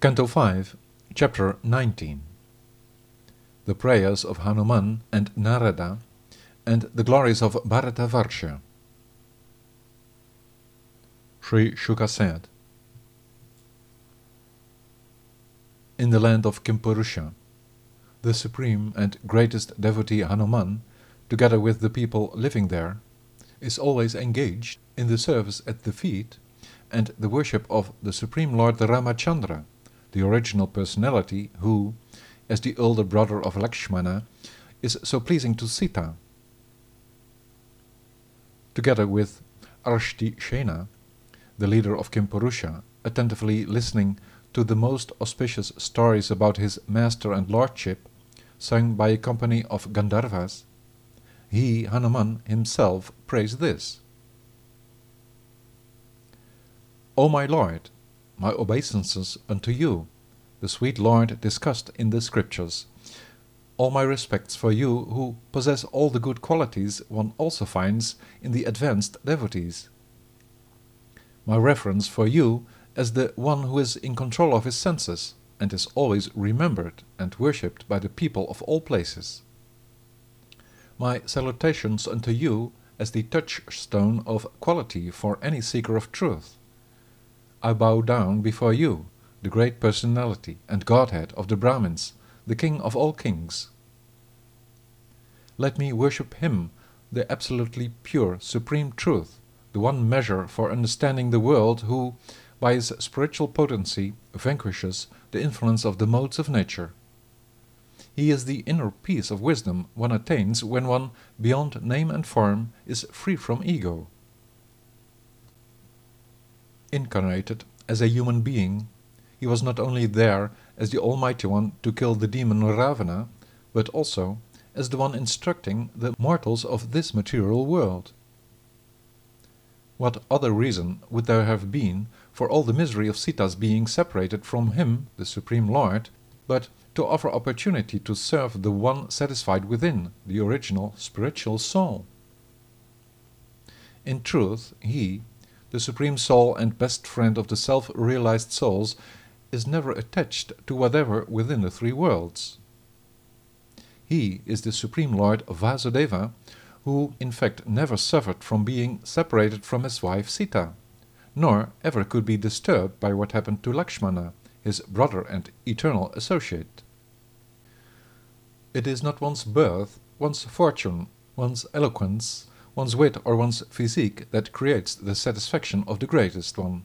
Canto 5, Chapter 19 The Prayers of Hanuman and Narada, and the Glories of Bharata Varsha. Sri Shuka said, In the land of Kimpurusha, the supreme and greatest devotee Hanuman, together with the people living there, is always engaged in the service at the feet and the worship of the Supreme Lord Ramachandra, the original personality who, as the older brother of Lakshmana, is so pleasing to Sita. Together with Arshti Shena, the leader of Kimpurusha, attentively listening to the most auspicious stories about his master and lordship, sung by a company of Gandharvas, he, Hanuman, himself prays this. O my Lord, my obeisances unto you, the sweet Lord discussed in the Scriptures. All my respects for you, who possess all the good qualities one also finds in the advanced devotees. My reverence for you as the one who is in control of his senses and is always remembered and worshipped by the people of all places. My salutations unto you as the touchstone of quality for any seeker of truth. I bow down before you, the great personality and Godhead of the Brahmins, the King of all kings. Let me worship him, the absolutely pure, supreme truth, the one measure for understanding the world, who, by his spiritual potency, vanquishes the influence of the modes of nature. He is the inner peace of wisdom one attains when one, beyond name and form, is free from ego. Incarnated as a human being, he was not only there as the Almighty One to kill the demon Ravana, but also as the one instructing the mortals of this material world. What other reason would there have been for all the misery of Sita's being separated from him, the Supreme Lord, but to offer opportunity to serve the one satisfied within, the original spiritual soul? In truth, he, the Supreme Soul and best friend of the self-realized souls, is never attached to whatever within the three worlds. He is the Supreme Lord Vasudeva, who in fact never suffered from being separated from his wife Sita, nor ever could be disturbed by what happened to Lakshmana, his brother and eternal associate. It is not one's birth, one's fortune, one's eloquence, one's wit or one's physique that creates the satisfaction of the greatest one.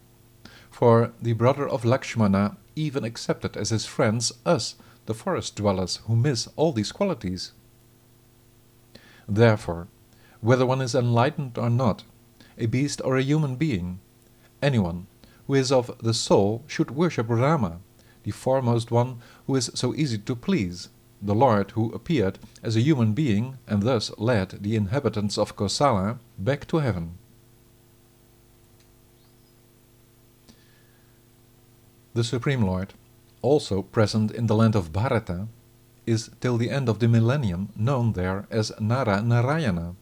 For the brother of Lakshmana even accepted as his friends us, the forest dwellers, who miss all these qualities. Therefore, whether one is enlightened or not, a beast or a human being, anyone who is of the soul should worship Rama, the foremost one who is so easy to please, the Lord who appeared as a human being and thus led the inhabitants of Kosala back to heaven. The Supreme Lord, also present in the land of Bharata, is till the end of the millennium known there as Nara Narayana.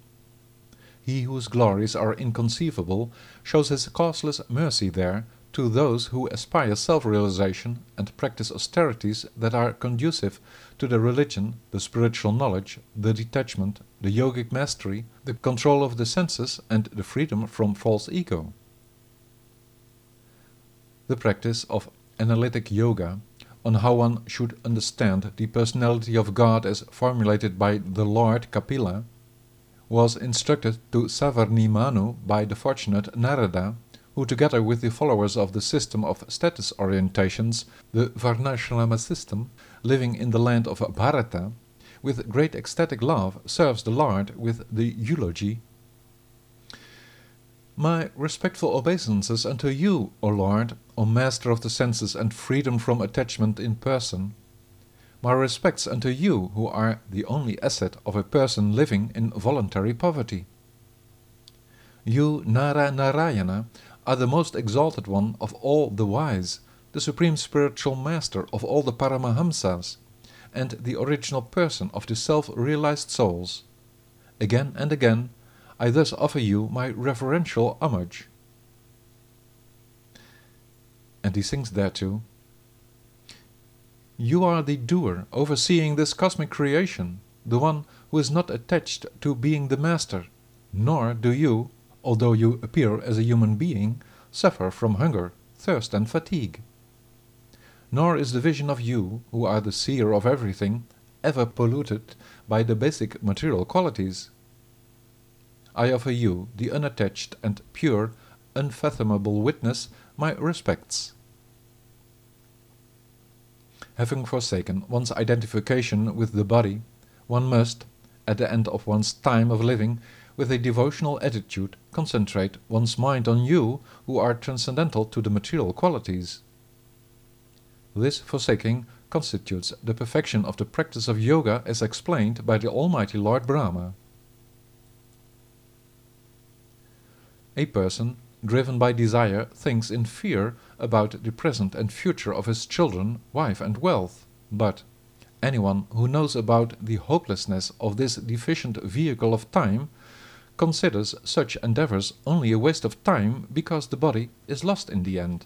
He whose glories are inconceivable shows his causeless mercy there to those who aspire self-realization and practice austerities that are conducive to the religion, the spiritual knowledge, the detachment, the yogic mastery, the control of the senses and the freedom from false ego. The practice of analytic yoga on how one should understand the personality of God as formulated by the Lord Kapila was instructed to Savarni Manu by the fortunate Narada who together with the followers of the system of status orientations, the Varnashrama system, living in the land of Bharata, with great ecstatic love serves the Lord with the eulogy My respectful obeisances unto you, O Lord, O Master of the senses and freedom from attachment in person. My respects unto you, who are the only asset of a person living in voluntary poverty. You, Nara Narayana, are the most exalted one of all the wise, the supreme spiritual master of all the Paramahamsas, and the original person of the self-realized souls. Again and again, I thus offer you my reverential homage. And he sings thereto, You are the doer overseeing this cosmic creation, the one who is not attached to being the master, nor do you, although you appear as a human being, suffer from hunger, thirst, and fatigue. Nor is the vision of you, who are the seer of everything, ever polluted by the basic material qualities. I offer you, the unattached and pure, unfathomable witness, my respects. Having forsaken one's identification with the body, one must, at the end of one's time of living, with a devotional attitude, concentrate one's mind on you who are transcendental to the material qualities. This forsaking constitutes the perfection of the practice of yoga as explained by the Almighty Lord Brahma. A person driven by desire thinks in fear about the present and future of his children, wife, and wealth, but anyone who knows about the hopelessness of this deficient vehicle of time considers such endeavors only a waste of time because the body is lost in the end.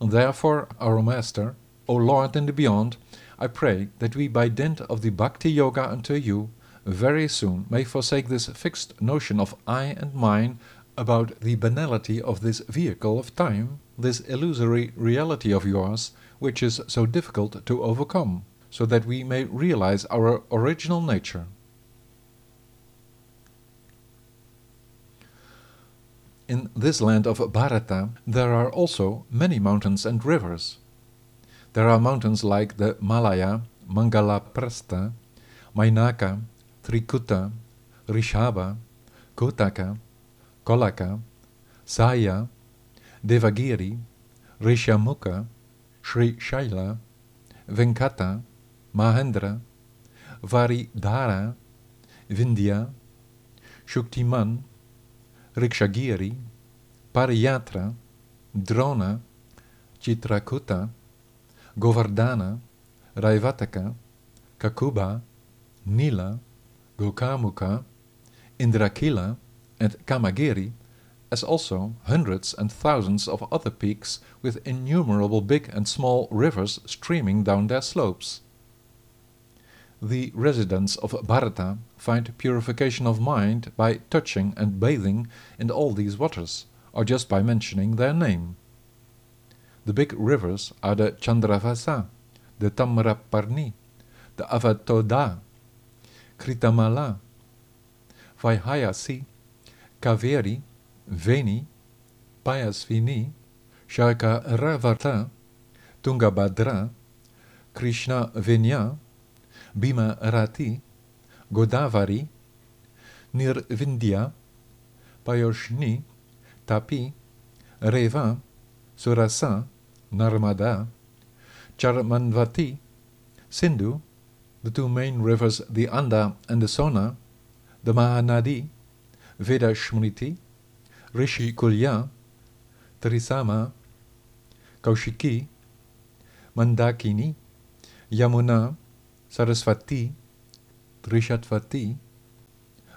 Therefore, our Master, O Lord in the beyond, I pray that we by dint of the Bhakti Yoga unto you very soon may forsake this fixed notion of I and mine about the banality of this vehicle of time, this illusory reality of yours, which is so difficult to overcome, so that we may realize our original nature. In this land of Bharata there are also many mountains and rivers. There are mountains like the Malaya, Mangala Mangalaprastha, Mainaka, Trikuta, Rishabha, Kotaka, Kolaka, Sahya, Devagiri, Rishamukha, Sri Shaila, Venkata, Mahendra, Varidhara, Vindhya, Shuktiman, Rikshagiri, Pariyatra, Drona, Chitrakuta, Govardhana, Raivataka, Kakubha, Nila, Gokamukha, Indrakila, and Kamagiri, as also hundreds and thousands of other peaks with innumerable big and small rivers streaming down their slopes. The residents of Bharata find purification of mind by touching and bathing in all these waters, or just by mentioning their name. The big rivers are the Chandravasa, the Tamraparni, the Avatoda, Kritamala, Vaihayasi, Kaveri, Veni, Payasvini, Shaka Ravata, Tungabhadra, Krishna Venya, Bhima Rati, Godavari, Nirvindhya, Payoshni, Tapi, Reva, Surasa, Narmada, Charmanvati, Sindhu, the two main rivers, the Anda and the Sona, the Mahanadi, Vedasmriti, Rishi Kulya, Trisama, Kaushiki, Mandakini, Yamuna, Sarasvati, Trishatvati,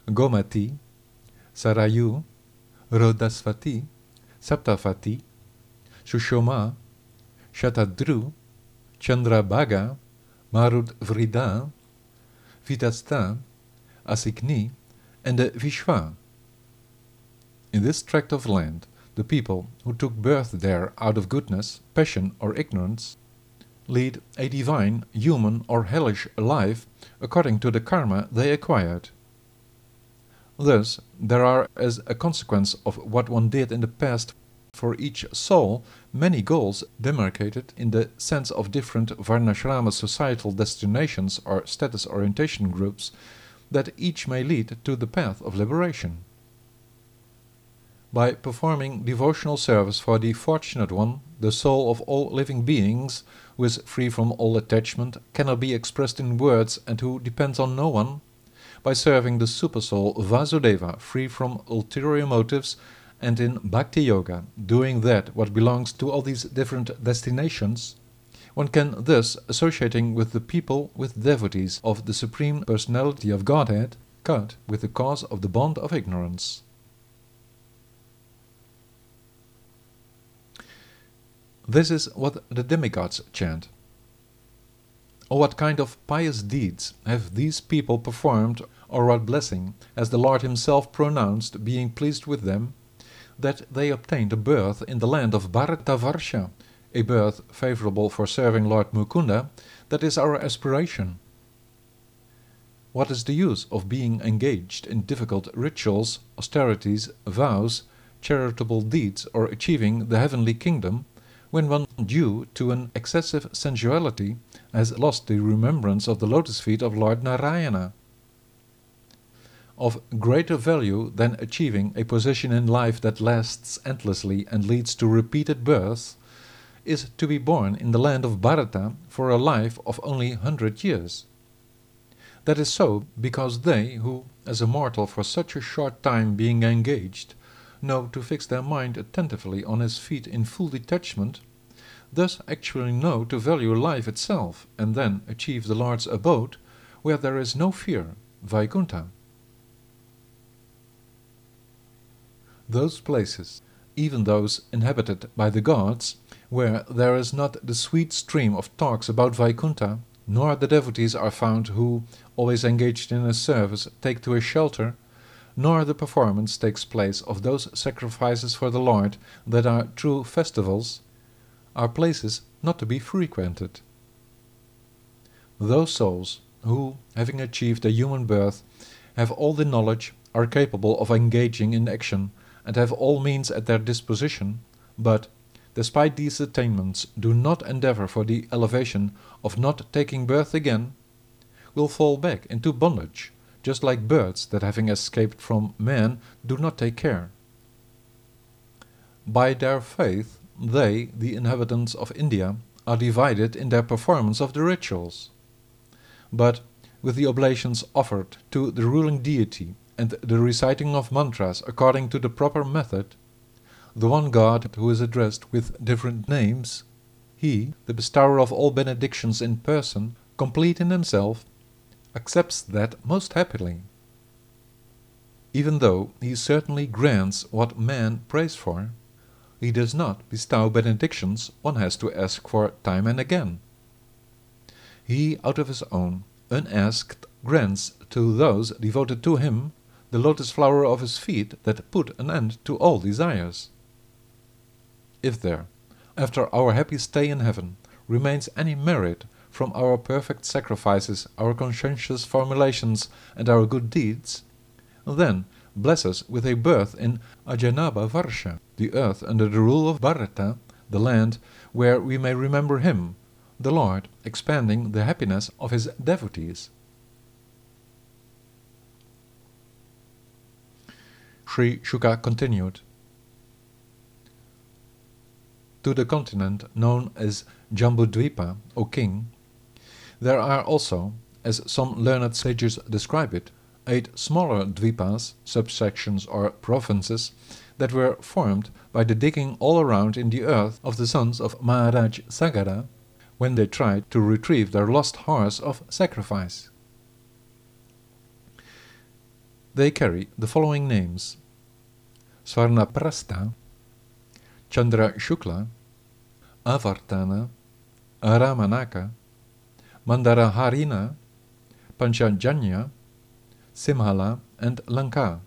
Gomati, Sarayu, Rodhasvati, Saptavati, Sushoma, Shatadru, Chandrabhaga, Marudvridha, Vitasta, Asikni, and the Vishwa. In this tract of land, the people who took birth there out of goodness, passion, or ignorance lead a divine, human, or hellish life according to the karma they acquired. Thus, there are, as a consequence of what one did in the past for each soul, many goals demarcated in the sense of different Varnashrama societal destinations or status orientation groups that each may lead to the path of liberation by performing devotional service for the fortunate one, the soul of all living beings, who is free from all attachment, cannot be expressed in words, and who depends on no one, by serving the supersoul Vasudeva, free from ulterior motives, and in Bhakti Yoga, doing that what belongs to all these different destinations, one can thus, associating with the people, with devotees of the Supreme Personality of Godhead, cut with the cause of the bond of ignorance. This is what the demigods chant. Or what kind of pious deeds have these people performed, or what blessing has the Lord himself pronounced, being pleased with them, that they obtained a birth in the land of Bharatavarsha, a birth favorable for serving Lord Mukunda, that is our aspiration. What is the use of being engaged in difficult rituals, austerities, vows, charitable deeds, or achieving the heavenly kingdom, when one, due to an excessive sensuality, has lost the remembrance of the lotus feet of Lord Narayana? Of greater value than achieving a position in life that lasts endlessly and leads to repeated births, is to be born in the land of Bharata for a life of only hundred years. That is so because they who, as a mortal for such a short time being engaged, know to fix their mind attentively on his feet in full detachment, thus actually know to value life itself, and then achieve the Lord's abode, where there is no fear, Vaikuntha. Those places, even those inhabited by the gods, where there is not the sweet stream of talks about Vaikuntha, nor the devotees are found who, always engaged in a service, take to a shelter, nor the performance takes place of those sacrifices for the Lord that are true festivals, are places not to be frequented. Those souls who, having achieved a human birth, have all the knowledge, are capable of engaging in action, and have all means at their disposition, but, despite these attainments, do not endeavor for the elevation of not taking birth again, will fall back into bondage, just like birds that having escaped from man do not take care. By their faith, they, the inhabitants of India, are divided in their performance of the rituals. But with the oblations offered to the ruling deity and the reciting of mantras according to the proper method, the one God who is addressed with different names, he, the bestower of all benedictions in person, complete in himself, accepts that most happily. Even though he certainly grants what man prays for, he does not bestow benedictions one has to ask for time and again. He, out of his own, unasked, grants to those devoted to him the lotus flower of his feet that put an end to all desires. If there, after our happy stay in heaven, remains any merit from our perfect sacrifices, our conscientious formulations, and our good deeds, then bless us with a birth in Ajanaba Varsha, the earth under the rule of Bharata, the land where we may remember him, the Lord, expanding the happiness of his devotees. Sri Shuka continued. To the continent known as Jambudvipa, O king, there are also, as some learned sages describe it, eight smaller dvipas, subsections or provinces, that were formed by the digging all around in the earth of the sons of Maharaj Sagara when they tried to retrieve their lost horse of sacrifice. They carry the following names Svarnaprastha, Chandra Shukla, Avartana, Aramanaka, Mandaraharina, Panchajanya, Simhala, and Lanka.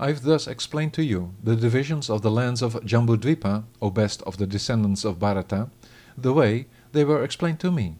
I have thus explained to you the divisions of the lands of Jambudvipa, O best of the descendants of Bharata, the way they were explained to me.